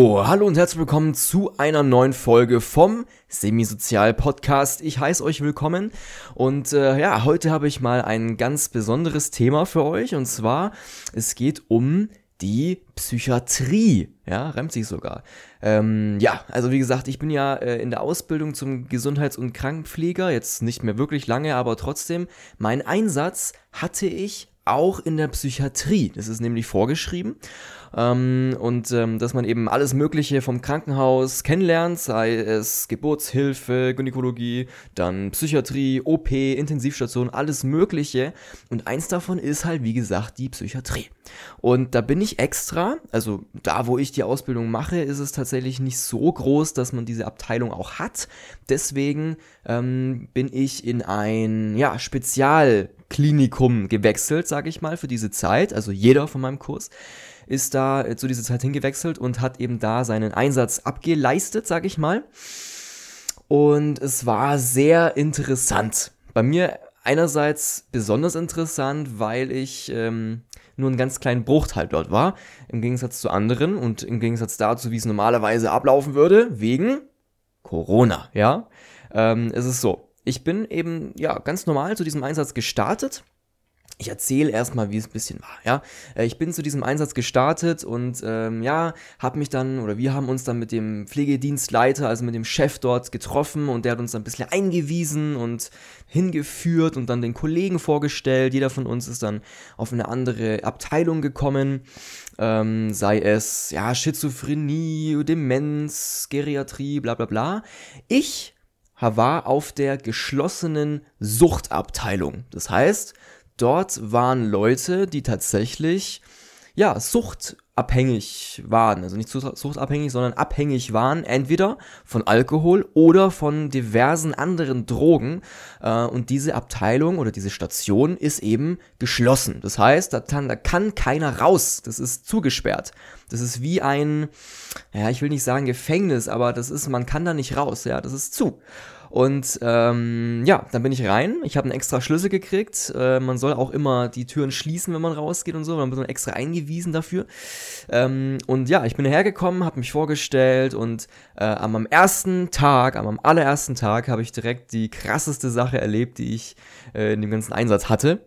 Hallo und herzlich willkommen zu einer neuen Folge vom Semisozial Podcast. Ich heiße euch willkommen und äh, ja, heute habe ich mal ein ganz besonderes Thema für euch und zwar es geht um die Psychiatrie. Ja, reimt sich sogar. Ähm, ja, also wie gesagt, ich bin ja äh, in der Ausbildung zum Gesundheits- und Krankenpfleger, jetzt nicht mehr wirklich lange, aber trotzdem, mein Einsatz hatte ich auch in der Psychiatrie. Das ist nämlich vorgeschrieben. Ähm, und ähm, dass man eben alles Mögliche vom Krankenhaus kennenlernt, sei es Geburtshilfe, Gynäkologie, dann Psychiatrie, OP, Intensivstation, alles Mögliche. Und eins davon ist halt, wie gesagt, die Psychiatrie. Und da bin ich extra, also da, wo ich die Ausbildung mache, ist es tatsächlich nicht so groß, dass man diese Abteilung auch hat. Deswegen ähm, bin ich in ein ja, Spezial Klinikum gewechselt, sage ich mal, für diese Zeit. Also jeder von meinem Kurs ist da äh, zu dieser Zeit hingewechselt und hat eben da seinen Einsatz abgeleistet, sage ich mal. Und es war sehr interessant. Bei mir einerseits besonders interessant, weil ich ähm, nur einen ganz kleinen Bruchteil dort war, im Gegensatz zu anderen und im Gegensatz dazu, wie es normalerweise ablaufen würde, wegen Corona, ja. Ähm, es ist so, ich bin eben ja ganz normal zu diesem Einsatz gestartet. Ich erzähle erstmal, wie es ein bisschen war. Ja, äh, ich bin zu diesem Einsatz gestartet und ähm, ja, habe mich dann oder wir haben uns dann mit dem Pflegedienstleiter, also mit dem Chef dort getroffen und der hat uns dann ein bisschen eingewiesen und hingeführt und dann den Kollegen vorgestellt. Jeder von uns ist dann auf eine andere Abteilung gekommen, ähm, sei es ja Schizophrenie, Demenz, Geriatrie, bla bla bla. Ich war auf der geschlossenen Suchtabteilung. Das heißt, dort waren Leute, die tatsächlich ja, suchtabhängig waren. Also nicht suchtabhängig, sondern abhängig waren, entweder von Alkohol oder von diversen anderen Drogen. Äh, und diese Abteilung oder diese Station ist eben geschlossen. Das heißt, da da kann keiner raus. Das ist zugesperrt. Das ist wie ein, ja, ich will nicht sagen Gefängnis, aber das ist, man kann da nicht raus. Ja, das ist zu. Und ähm, ja, dann bin ich rein. Ich habe einen extra Schlüssel gekriegt. Äh, man soll auch immer die Türen schließen, wenn man rausgeht und so. Man wird extra eingewiesen dafür. Ähm, und ja, ich bin hergekommen, habe mich vorgestellt und äh, am ersten Tag, am allerersten Tag, habe ich direkt die krasseste Sache erlebt, die ich äh, in dem ganzen Einsatz hatte.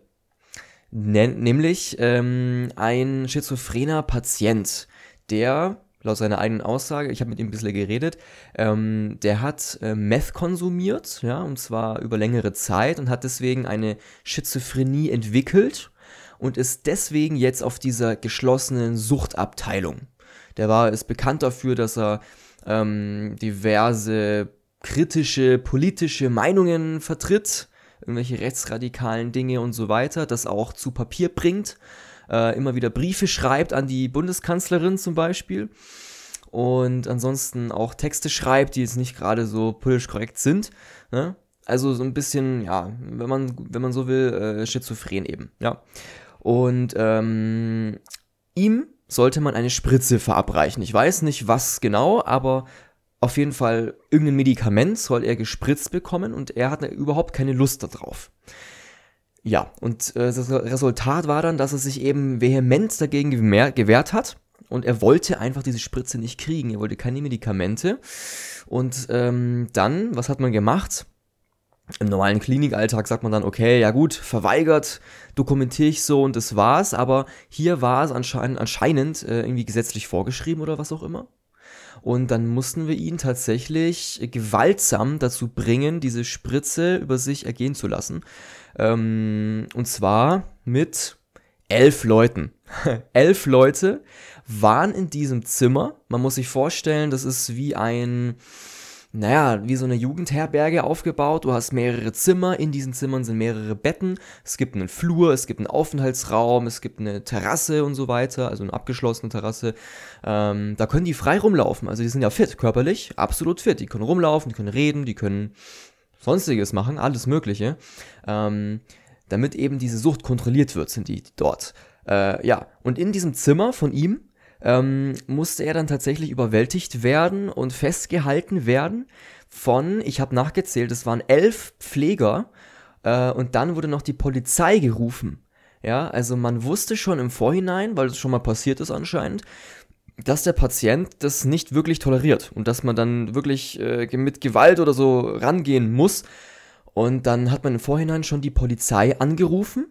nämlich ähm, ein schizophrener Patient, der laut seiner eigenen Aussage, ich habe mit ihm ein bisschen geredet, ähm, der hat äh, Meth konsumiert, ja, und zwar über längere Zeit und hat deswegen eine Schizophrenie entwickelt und ist deswegen jetzt auf dieser geschlossenen Suchtabteilung. Der war, ist bekannt dafür, dass er ähm, diverse kritische politische Meinungen vertritt, irgendwelche rechtsradikalen Dinge und so weiter, das auch zu Papier bringt äh, immer wieder Briefe schreibt an die Bundeskanzlerin zum Beispiel und ansonsten auch Texte schreibt, die jetzt nicht gerade so politisch korrekt sind. Ne? Also so ein bisschen, ja, wenn man, wenn man so will, äh, schizophren eben, ja. Und ähm, ihm sollte man eine Spritze verabreichen. Ich weiß nicht, was genau, aber auf jeden Fall irgendein Medikament soll er gespritzt bekommen und er hat überhaupt keine Lust darauf. Ja, und äh, das Resultat war dann, dass er sich eben vehement dagegen gewehrt hat und er wollte einfach diese Spritze nicht kriegen. Er wollte keine Medikamente. Und ähm, dann, was hat man gemacht? Im normalen Klinikalltag sagt man dann, okay, ja gut, verweigert, dokumentiere ich so und das war's. Aber hier war es anscheinend, anscheinend äh, irgendwie gesetzlich vorgeschrieben oder was auch immer. Und dann mussten wir ihn tatsächlich gewaltsam dazu bringen, diese Spritze über sich ergehen zu lassen. Ähm, und zwar mit elf Leuten. elf Leute waren in diesem Zimmer. Man muss sich vorstellen, das ist wie ein, naja, wie so eine Jugendherberge aufgebaut. Du hast mehrere Zimmer, in diesen Zimmern sind mehrere Betten, es gibt einen Flur, es gibt einen Aufenthaltsraum, es gibt eine Terrasse und so weiter, also eine abgeschlossene Terrasse. Ähm, da können die frei rumlaufen, also die sind ja fit, körperlich, absolut fit. Die können rumlaufen, die können reden, die können sonstiges machen, alles Mögliche. Ähm, damit eben diese Sucht kontrolliert wird, sind die dort. Äh, ja, und in diesem Zimmer von ihm ähm, musste er dann tatsächlich überwältigt werden und festgehalten werden von, ich habe nachgezählt, es waren elf Pfleger äh, und dann wurde noch die Polizei gerufen. Ja, also man wusste schon im Vorhinein, weil es schon mal passiert ist anscheinend, dass der Patient das nicht wirklich toleriert und dass man dann wirklich äh, mit Gewalt oder so rangehen muss. Und dann hat man im Vorhinein schon die Polizei angerufen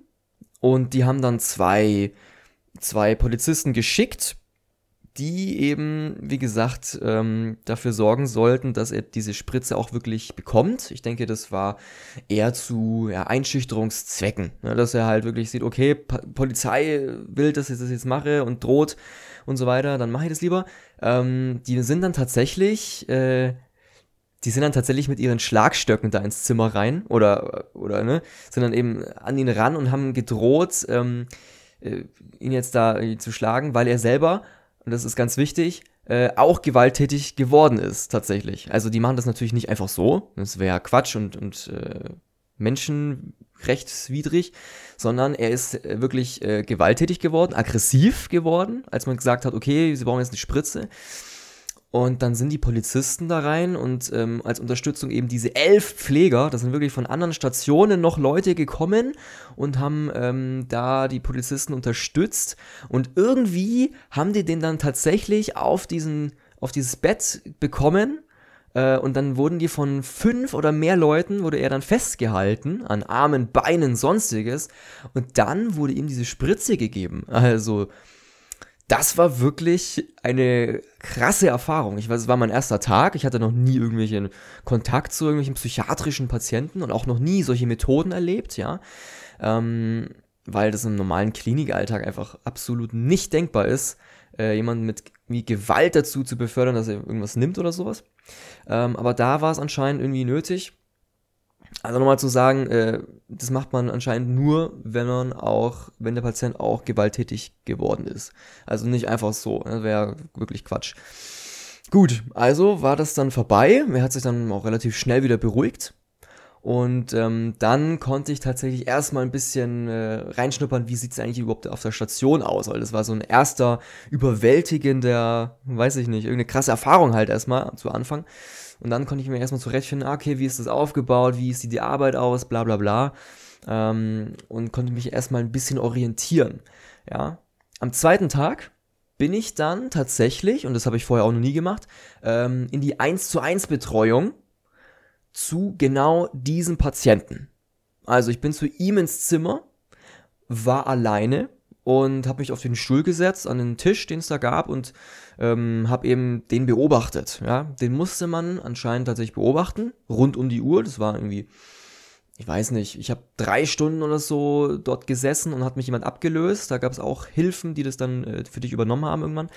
und die haben dann zwei, zwei Polizisten geschickt, die eben, wie gesagt, ähm, dafür sorgen sollten, dass er diese Spritze auch wirklich bekommt. Ich denke, das war eher zu ja, Einschüchterungszwecken, ne, dass er halt wirklich sieht, okay, pa Polizei will, dass ich das jetzt mache und droht und so weiter, dann mache ich das lieber. Ähm, die sind dann tatsächlich, äh, die sind dann tatsächlich mit ihren Schlagstöcken da ins Zimmer rein oder, oder, ne, sind dann eben an ihn ran und haben gedroht, ähm, äh, ihn jetzt da zu schlagen, weil er selber und das ist ganz wichtig, äh, auch gewalttätig geworden ist, tatsächlich. Also die machen das natürlich nicht einfach so, das wäre Quatsch und, und äh, menschenrechtswidrig, sondern er ist äh, wirklich äh, gewalttätig geworden, aggressiv geworden, als man gesagt hat, okay, sie brauchen jetzt eine Spritze. Und dann sind die Polizisten da rein und ähm, als Unterstützung eben diese elf Pfleger, das sind wirklich von anderen Stationen noch Leute gekommen und haben ähm, da die Polizisten unterstützt. Und irgendwie haben die den dann tatsächlich auf diesen, auf dieses Bett bekommen. Äh, und dann wurden die von fünf oder mehr Leuten, wurde er dann festgehalten, an Armen, Beinen, sonstiges. Und dann wurde ihm diese Spritze gegeben. Also, das war wirklich eine krasse Erfahrung. Ich weiß, es war mein erster Tag. Ich hatte noch nie irgendwelchen Kontakt zu irgendwelchen psychiatrischen Patienten und auch noch nie solche Methoden erlebt, ja. Ähm, weil das im normalen Klinikalltag einfach absolut nicht denkbar ist, äh, jemanden mit wie Gewalt dazu zu befördern, dass er irgendwas nimmt oder sowas. Ähm, aber da war es anscheinend irgendwie nötig. Also nochmal zu sagen, äh, das macht man anscheinend nur, wenn man auch, wenn der Patient auch gewalttätig geworden ist. Also nicht einfach so, das wäre wirklich Quatsch. Gut, also war das dann vorbei. Er hat sich dann auch relativ schnell wieder beruhigt. Und ähm, dann konnte ich tatsächlich erstmal ein bisschen äh, reinschnuppern, wie sieht es eigentlich überhaupt auf der Station aus. Weil das war so ein erster überwältigender, weiß ich nicht, irgendeine krasse Erfahrung halt erstmal zu Anfang. Und dann konnte ich mir erstmal zurechtfinden, ah, okay, wie ist das aufgebaut, wie sieht die Arbeit aus, bla bla bla. Ähm, und konnte mich erstmal ein bisschen orientieren. Ja. Am zweiten Tag bin ich dann tatsächlich, und das habe ich vorher auch noch nie gemacht, ähm, in die 1 zu 1 Betreuung zu genau diesem Patienten. Also ich bin zu ihm ins Zimmer, war alleine und habe mich auf den Stuhl gesetzt, an den Tisch, den es da gab und ähm, habe eben den beobachtet. Ja, den musste man anscheinend tatsächlich beobachten, rund um die Uhr. Das war irgendwie, ich weiß nicht, ich habe drei Stunden oder so dort gesessen und hat mich jemand abgelöst. Da gab es auch Hilfen, die das dann äh, für dich übernommen haben irgendwann.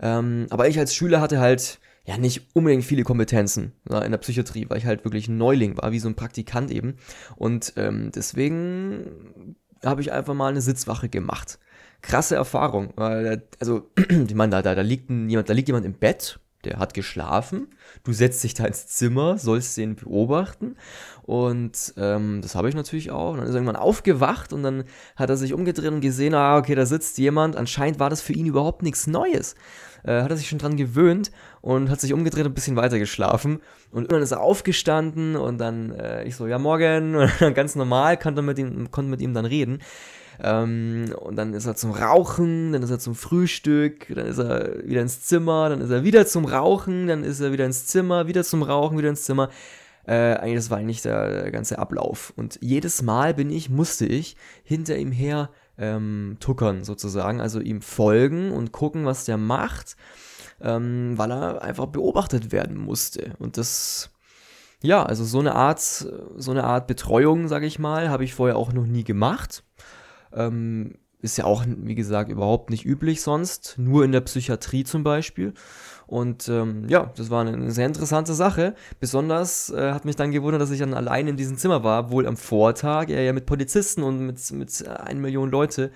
Ähm, aber ich als Schüler hatte halt ja nicht unbedingt viele Kompetenzen ja, in der Psychiatrie, weil ich halt wirklich ein Neuling war, wie so ein Praktikant eben. Und ähm, deswegen habe ich einfach mal eine Sitzwache gemacht. Krasse Erfahrung, weil, also, ich meine, da, da, da liegt jemand, da liegt jemand im Bett, der hat geschlafen, du setzt dich da ins Zimmer, sollst den beobachten und ähm, das habe ich natürlich auch. Und dann ist er irgendwann aufgewacht und dann hat er sich umgedreht und gesehen, ah, okay, da sitzt jemand. Anscheinend war das für ihn überhaupt nichts Neues. Äh, hat er sich schon dran gewöhnt und hat sich umgedreht und ein bisschen weiter geschlafen. Und irgendwann ist er aufgestanden und dann, äh, ich so, ja, morgen. Und dann ganz normal konnte mit ihm, konnte mit ihm dann reden. Ähm, und dann ist er zum Rauchen, dann ist er zum Frühstück, dann ist er wieder ins Zimmer, dann ist er wieder zum Rauchen, dann ist er wieder ins Zimmer, wieder zum Rauchen, wieder ins Zimmer. Äh, eigentlich, das war eigentlich der, der, ganze Ablauf. Und jedes Mal bin ich, musste ich hinter ihm her ähm, tuckern sozusagen, also ihm folgen und gucken, was der macht, ähm, weil er einfach beobachtet werden musste. Und das, ja, also so eine Art, so eine Art Betreuung, sage ich mal, habe ich vorher auch noch nie gemacht. Ähm, ist ja auch, wie gesagt, überhaupt nicht üblich sonst, nur in der Psychiatrie zum Beispiel. Und ähm, ja, das war eine sehr interessante Sache. Besonders äh, hat mich dann gewundert, dass ich dann allein in diesem Zimmer war, obwohl am Vortag er ja mit Polizisten und mit, mit einer Million Leute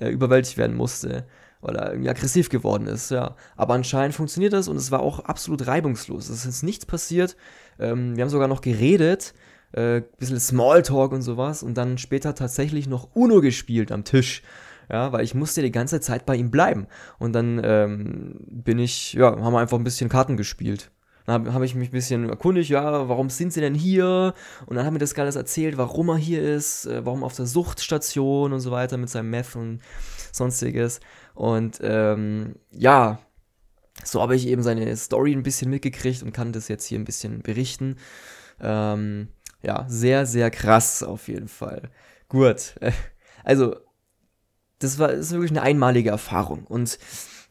äh, überwältigt werden musste, weil er irgendwie aggressiv geworden ist, ja. Aber anscheinend funktioniert das und es war auch absolut reibungslos. Es ist nichts passiert. Ähm, wir haben sogar noch geredet, äh, bisschen Smalltalk und sowas und dann später tatsächlich noch Uno gespielt am Tisch ja, weil ich musste die ganze Zeit bei ihm bleiben. Und dann ähm, bin ich, ja, haben wir einfach ein bisschen Karten gespielt. Dann habe hab ich mich ein bisschen erkundigt, ja, warum sind sie denn hier? Und dann hat mir das alles erzählt, warum er hier ist, äh, warum auf der Suchtstation und so weiter mit seinem Meth und sonstiges. Und ähm, ja, So habe ich eben seine Story ein bisschen mitgekriegt und kann das jetzt hier ein bisschen berichten. Ähm, ja, sehr, sehr krass auf jeden Fall. Gut. Also, das war ist wirklich eine einmalige Erfahrung. Und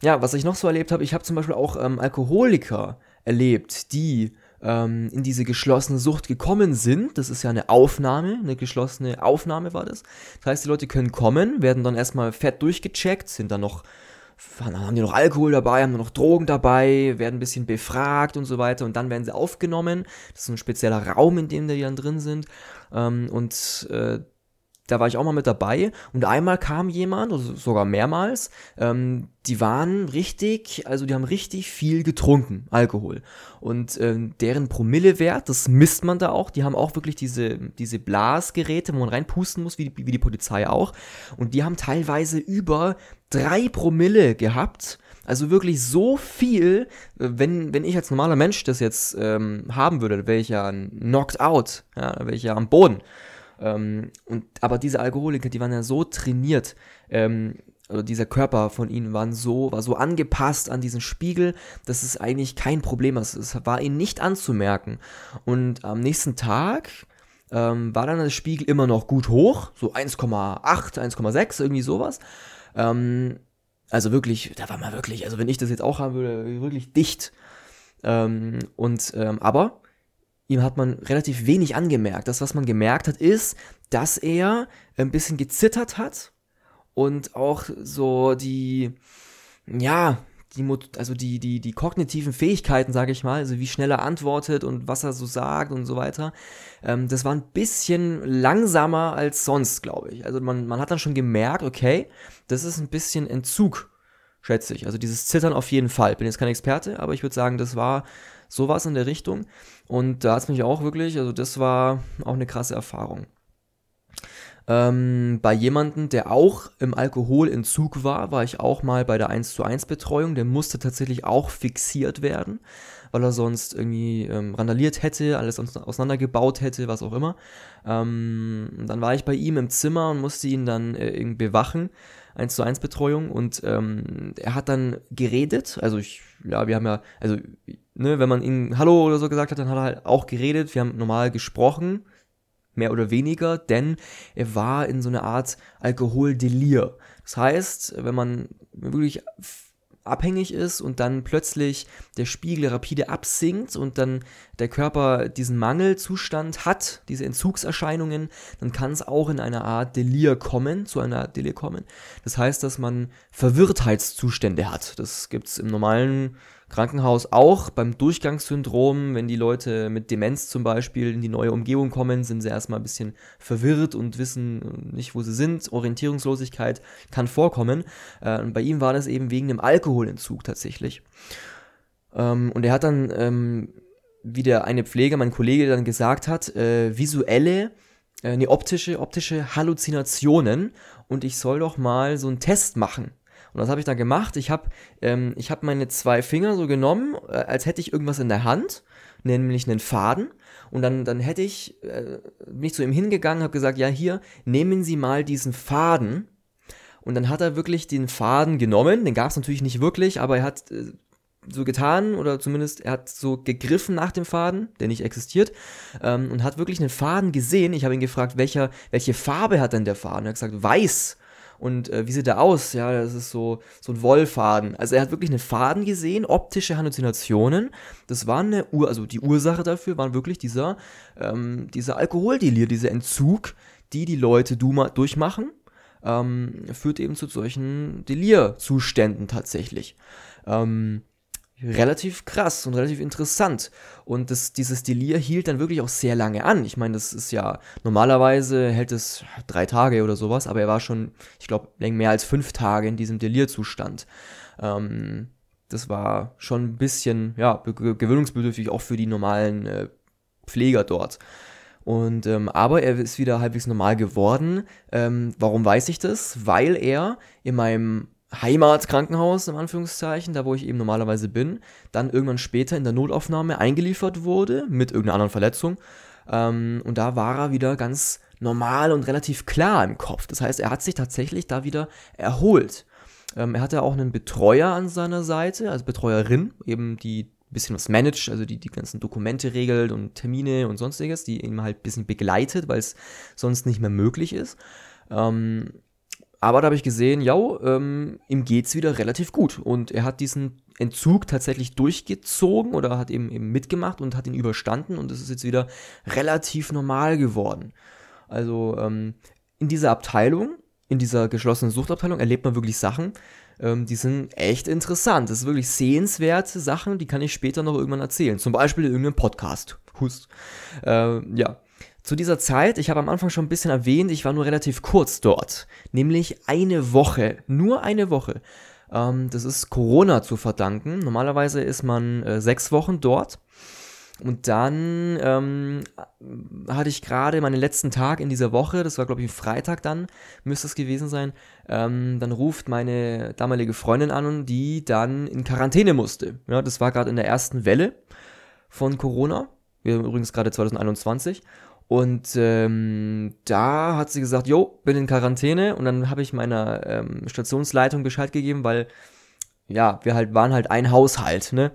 ja, was ich noch so erlebt habe, ich habe zum Beispiel auch ähm, Alkoholiker erlebt, die ähm, in diese geschlossene Sucht gekommen sind. Das ist ja eine Aufnahme, eine geschlossene Aufnahme war das. Das heißt, die Leute können kommen, werden dann erstmal fett durchgecheckt, sind dann noch haben die noch Alkohol dabei, haben noch Drogen dabei, werden ein bisschen befragt und so weiter und dann werden sie aufgenommen. Das ist ein spezieller Raum, in dem die dann drin sind. Ähm, und äh, da war ich auch mal mit dabei und einmal kam jemand, also sogar mehrmals, ähm, die waren richtig, also die haben richtig viel getrunken, Alkohol. Und ähm, deren Promillewert, das misst man da auch, die haben auch wirklich diese, diese Blasgeräte, wo man reinpusten muss, wie, wie die Polizei auch. Und die haben teilweise über drei Promille gehabt. Also wirklich so viel, wenn, wenn ich als normaler Mensch das jetzt ähm, haben würde, wäre ich ja knocked out, ja, wäre ich ja am Boden. Ähm, und, aber diese Alkoholiker, die waren ja so trainiert, ähm, oder dieser Körper von ihnen waren so, war so angepasst an diesen Spiegel, dass es eigentlich kein Problem ist. Es war ihnen nicht anzumerken. Und am nächsten Tag ähm, war dann der Spiegel immer noch gut hoch, so 1,8, 1,6, irgendwie sowas. Ähm, also wirklich, da war man wirklich, also wenn ich das jetzt auch haben würde, wirklich dicht. Ähm, und ähm, aber ihm hat man relativ wenig angemerkt. Das, was man gemerkt hat, ist, dass er ein bisschen gezittert hat und auch so die, ja, die, also die, die, die kognitiven Fähigkeiten, sage ich mal, also wie schnell er antwortet und was er so sagt und so weiter, ähm, das war ein bisschen langsamer als sonst, glaube ich. Also man, man hat dann schon gemerkt, okay, das ist ein bisschen Entzug, schätze ich. Also dieses Zittern auf jeden Fall. Bin jetzt kein Experte, aber ich würde sagen, das war sowas in der Richtung. Und da hat es mich auch wirklich, also das war auch eine krasse Erfahrung. Ähm, bei jemandem, der auch im Alkoholentzug war, war ich auch mal bei der 1 zu 1 Betreuung. Der musste tatsächlich auch fixiert werden, weil er sonst irgendwie ähm, randaliert hätte, alles auseinandergebaut hätte, was auch immer. Ähm, dann war ich bei ihm im Zimmer und musste ihn dann äh, irgendwie bewachen. 1 zu 1 Betreuung und ähm, er hat dann geredet, also ich, ja, wir haben ja, also, ne, wenn man ihm Hallo oder so gesagt hat, dann hat er halt auch geredet, wir haben normal gesprochen, mehr oder weniger, denn er war in so einer Art Alkoholdelir. Das heißt, wenn man wirklich abhängig ist und dann plötzlich der Spiegel rapide absinkt und dann der Körper diesen Mangelzustand hat, diese Entzugserscheinungen, dann kann es auch in einer Art Delir kommen, zu einer Delir kommen. Das heißt, dass man Verwirrtheitszustände hat. Das gibt es im normalen Krankenhaus auch beim Durchgangssyndrom, wenn die Leute mit Demenz zum Beispiel in die neue Umgebung kommen, sind sie erstmal ein bisschen verwirrt und wissen nicht, wo sie sind. Orientierungslosigkeit kann vorkommen. Äh, bei ihm war das eben wegen dem Alkoholentzug tatsächlich. Ähm, und er hat dann, ähm, wie der eine Pfleger, mein Kollege dann gesagt hat, äh, visuelle, äh, nee, optische, optische Halluzinationen und ich soll doch mal so einen Test machen. Und was habe ich da gemacht? Ich habe ähm, hab meine zwei Finger so genommen, äh, als hätte ich irgendwas in der Hand, nämlich einen Faden. Und dann, dann hätte ich äh, mich zu ihm hingegangen, habe gesagt, ja hier, nehmen Sie mal diesen Faden. Und dann hat er wirklich den Faden genommen, den gab es natürlich nicht wirklich, aber er hat äh, so getan oder zumindest er hat so gegriffen nach dem Faden, der nicht existiert, ähm, und hat wirklich einen Faden gesehen. Ich habe ihn gefragt, welcher, welche Farbe hat denn der Faden? Er hat gesagt, weiß. Und äh, wie sieht er aus? Ja, das ist so, so ein Wollfaden. Also er hat wirklich einen Faden gesehen, optische Halluzinationen. Das war eine Ur, also die Ursache dafür war wirklich dieser, ähm, dieser Alkoholdelir, dieser Entzug, die die Leute durchmachen, ähm, führt eben zu solchen Delirzuständen tatsächlich. Ähm, relativ krass und relativ interessant. Und das, dieses Delir hielt dann wirklich auch sehr lange an. Ich meine, das ist ja, normalerweise hält es drei Tage oder sowas, aber er war schon, ich glaube, mehr als fünf Tage in diesem Delirzustand. Ähm, das war schon ein bisschen, ja, gewöhnungsbedürftig auch für die normalen äh, Pfleger dort. Und ähm, aber er ist wieder halbwegs normal geworden. Ähm, warum weiß ich das? Weil er in meinem Heimatkrankenhaus, im Anführungszeichen, da wo ich eben normalerweise bin, dann irgendwann später in der Notaufnahme eingeliefert wurde mit irgendeiner anderen Verletzung. Ähm, und da war er wieder ganz normal und relativ klar im Kopf. Das heißt, er hat sich tatsächlich da wieder erholt. Ähm, er hatte auch einen Betreuer an seiner Seite, also Betreuerin, eben die bisschen was managt, also die die ganzen Dokumente regelt und Termine und sonstiges, die ihn halt ein bisschen begleitet, weil es sonst nicht mehr möglich ist. Ähm, aber da habe ich gesehen, ja, ähm, ihm geht's wieder relativ gut und er hat diesen Entzug tatsächlich durchgezogen oder hat eben, eben mitgemacht und hat ihn überstanden und es ist jetzt wieder relativ normal geworden. Also ähm, in dieser Abteilung, in dieser geschlossenen Suchtabteilung erlebt man wirklich Sachen, ähm, die sind echt interessant. Das ist wirklich sehenswerte Sachen, die kann ich später noch irgendwann erzählen. Zum Beispiel in irgendeinem Podcast. Hust. Äh, ja. Zu dieser Zeit, ich habe am Anfang schon ein bisschen erwähnt, ich war nur relativ kurz dort. Nämlich eine Woche. Nur eine Woche. Ähm, das ist Corona zu verdanken. Normalerweise ist man äh, sechs Wochen dort. Und dann ähm, hatte ich gerade meinen letzten Tag in dieser Woche, das war glaube ich ein Freitag dann, müsste es gewesen sein, ähm, dann ruft meine damalige Freundin an, die dann in Quarantäne musste. Ja, das war gerade in der ersten Welle von Corona. Wir haben übrigens gerade 2021. Und ähm, da hat sie gesagt, jo, bin in Quarantäne. Und dann habe ich meiner ähm, Stationsleitung Bescheid gegeben, weil ja, wir halt waren halt ein Haushalt, ne?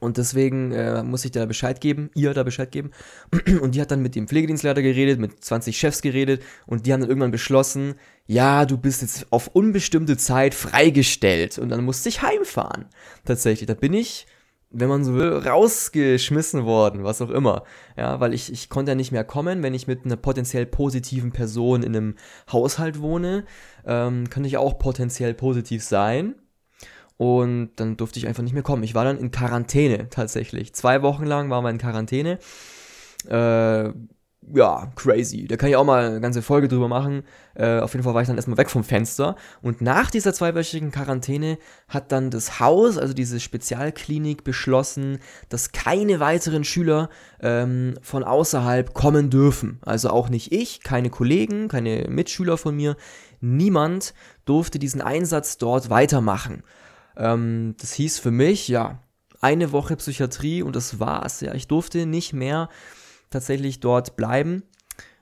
Und deswegen äh, muss ich da Bescheid geben, ihr da Bescheid geben. Und die hat dann mit dem Pflegedienstleiter geredet, mit 20 Chefs geredet und die haben dann irgendwann beschlossen, ja, du bist jetzt auf unbestimmte Zeit freigestellt und dann musste ich heimfahren. Tatsächlich, da bin ich wenn man so will, rausgeschmissen worden, was auch immer. Ja, weil ich, ich konnte ja nicht mehr kommen, wenn ich mit einer potenziell positiven Person in einem Haushalt wohne, ähm, kann ich auch potenziell positiv sein. Und dann durfte ich einfach nicht mehr kommen. Ich war dann in Quarantäne tatsächlich. Zwei Wochen lang waren wir in Quarantäne. Äh, ja, crazy. Da kann ich auch mal eine ganze Folge drüber machen. Äh, auf jeden Fall war ich dann erstmal weg vom Fenster. Und nach dieser zweiwöchigen Quarantäne hat dann das Haus, also diese Spezialklinik, beschlossen, dass keine weiteren Schüler ähm, von außerhalb kommen dürfen. Also auch nicht ich, keine Kollegen, keine Mitschüler von mir. Niemand durfte diesen Einsatz dort weitermachen. Ähm, das hieß für mich, ja, eine Woche Psychiatrie und das war's. Ja, ich durfte nicht mehr tatsächlich dort bleiben,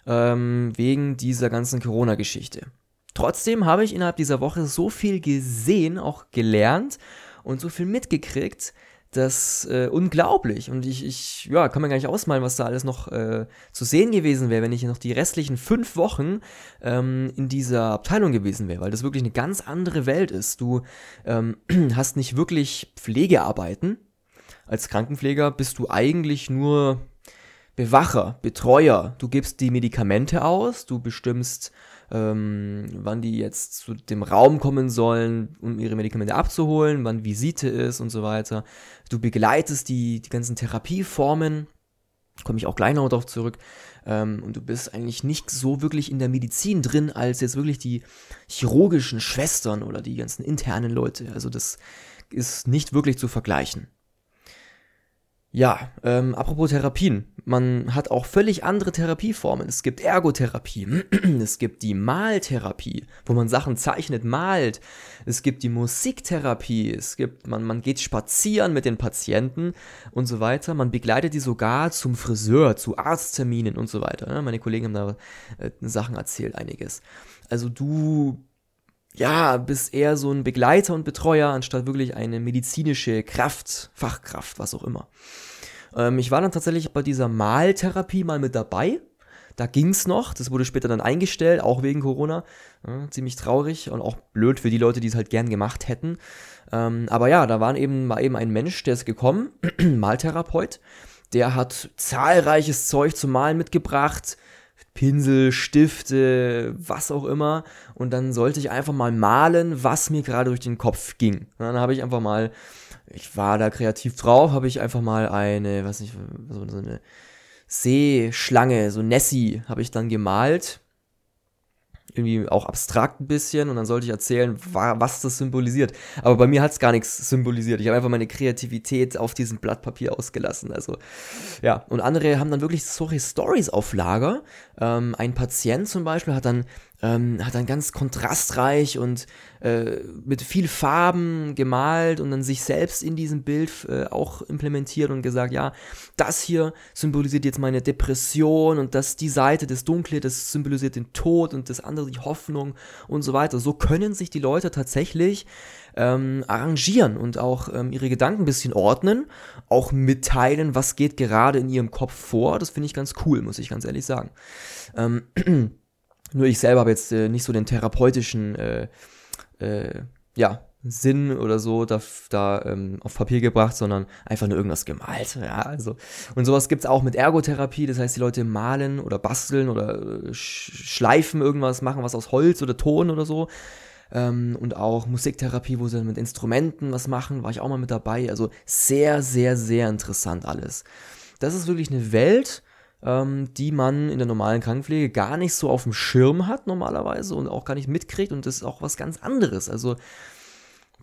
ähm, wegen dieser ganzen Corona-Geschichte. Trotzdem habe ich innerhalb dieser Woche so viel gesehen, auch gelernt und so viel mitgekriegt, das äh, unglaublich. Und ich, ich ja, kann mir gar nicht ausmalen, was da alles noch äh, zu sehen gewesen wäre, wenn ich noch die restlichen fünf Wochen ähm, in dieser Abteilung gewesen wäre, weil das wirklich eine ganz andere Welt ist. Du ähm, hast nicht wirklich Pflegearbeiten. Als Krankenpfleger bist du eigentlich nur Bewacher, Betreuer. Du gibst die Medikamente aus, du bestimmst, ähm, wann die jetzt zu dem Raum kommen sollen, um ihre Medikamente abzuholen, wann Visite ist und so weiter. Du begleitest die, die ganzen Therapieformen, komme ich auch gleich noch darauf zurück. Ähm, und du bist eigentlich nicht so wirklich in der Medizin drin, als jetzt wirklich die chirurgischen Schwestern oder die ganzen internen Leute. Also das ist nicht wirklich zu vergleichen. Ja, ähm, apropos Therapien. Man hat auch völlig andere Therapieformen. Es gibt Ergotherapie, es gibt die Maltherapie, wo man Sachen zeichnet, malt. Es gibt die Musiktherapie, es gibt, man, man geht spazieren mit den Patienten und so weiter. Man begleitet die sogar zum Friseur, zu Arztterminen und so weiter. Ne? Meine Kollegen haben da äh, Sachen erzählt, einiges. Also du ja, bist eher so ein Begleiter und Betreuer, anstatt wirklich eine medizinische Kraft, Fachkraft, was auch immer. Ähm, ich war dann tatsächlich bei dieser Maltherapie mal mit dabei. Da ging's noch, das wurde später dann eingestellt, auch wegen Corona. Ja, ziemlich traurig und auch blöd für die Leute, die es halt gern gemacht hätten. Ähm, aber ja, da waren eben, war eben ein Mensch, der ist gekommen, Maltherapeut, der hat zahlreiches Zeug zum Malen mitgebracht, Pinsel, Stifte, was auch immer. Und dann sollte ich einfach mal malen, was mir gerade durch den Kopf ging. Und dann habe ich einfach mal, ich war da kreativ drauf, habe ich einfach mal eine, was nicht, so, eine Seeschlange, so Nessie, habe ich dann gemalt irgendwie auch abstrakt ein bisschen und dann sollte ich erzählen, was das symbolisiert. Aber bei mir hat es gar nichts symbolisiert. Ich habe einfach meine Kreativität auf diesem Blatt Papier ausgelassen. Also ja, und andere haben dann wirklich solche Stories auf Lager. Ähm, ein Patient zum Beispiel hat dann ähm, hat dann ganz kontrastreich und äh, mit viel Farben gemalt und dann sich selbst in diesem Bild äh, auch implementiert und gesagt, ja, das hier symbolisiert jetzt meine Depression und das die Seite des Dunkle, das symbolisiert den Tod und das andere die Hoffnung und so weiter. So können sich die Leute tatsächlich ähm, arrangieren und auch ähm, ihre Gedanken ein bisschen ordnen, auch mitteilen, was geht gerade in ihrem Kopf vor. Das finde ich ganz cool, muss ich ganz ehrlich sagen. Ähm, Nur ich selber habe jetzt äh, nicht so den therapeutischen äh, äh, ja, Sinn oder so da, da ähm, auf Papier gebracht, sondern einfach nur irgendwas gemalt. Ja, also. Und sowas gibt es auch mit Ergotherapie, das heißt, die Leute malen oder basteln oder äh, schleifen irgendwas, machen was aus Holz oder Ton oder so. Ähm, und auch Musiktherapie, wo sie dann mit Instrumenten was machen, war ich auch mal mit dabei. Also sehr, sehr, sehr interessant alles. Das ist wirklich eine Welt, ähm, die man in der normalen Krankenpflege gar nicht so auf dem Schirm hat normalerweise und auch gar nicht mitkriegt und das ist auch was ganz anderes. Also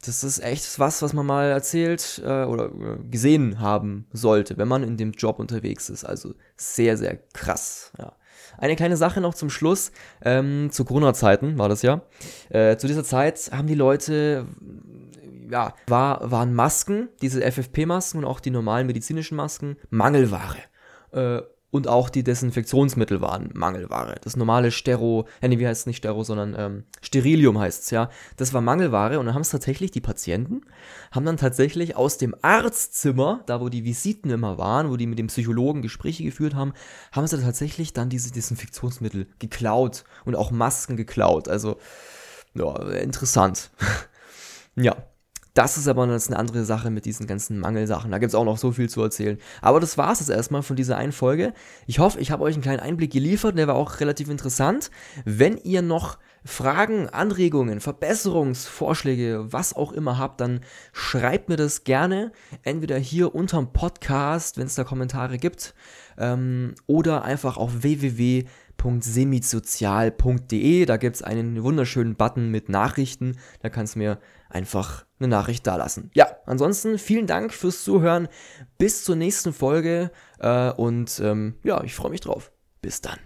das ist echt was, was man mal erzählt äh, oder äh, gesehen haben sollte, wenn man in dem Job unterwegs ist. Also sehr, sehr krass. Ja. Eine kleine Sache noch zum Schluss. Ähm, zu Corona-Zeiten war das ja. Äh, zu dieser Zeit haben die Leute, ja, war, waren Masken, diese FFP-Masken und auch die normalen medizinischen Masken, Mangelware. Äh, und auch die Desinfektionsmittel waren Mangelware. Das normale Stero, äh, nee, wie heißt es nicht Stero, sondern ähm, Sterilium heißt es, ja. Das war Mangelware und dann haben es tatsächlich die Patienten, haben dann tatsächlich aus dem Arztzimmer, da wo die Visiten immer waren, wo die mit dem Psychologen Gespräche geführt haben, haben sie tatsächlich dann diese Desinfektionsmittel geklaut und auch Masken geklaut. Also, ja, interessant. ja, das ist aber eine andere Sache mit diesen ganzen Mangelsachen. Da gibt es auch noch so viel zu erzählen. Aber das war es jetzt erstmal von dieser einen Folge. Ich hoffe, ich habe euch einen kleinen Einblick geliefert. Der war auch relativ interessant. Wenn ihr noch Fragen, Anregungen, Verbesserungsvorschläge, was auch immer habt, dann schreibt mir das gerne. Entweder hier unterm Podcast, wenn es da Kommentare gibt, ähm, oder einfach auf www.semisozial.de. Da gibt es einen wunderschönen Button mit Nachrichten. Da kannst du mir einfach eine Nachricht dalassen. Ja, ansonsten vielen Dank fürs Zuhören. Bis zur nächsten Folge äh, und ähm, ja, ich freue mich drauf. Bis dann.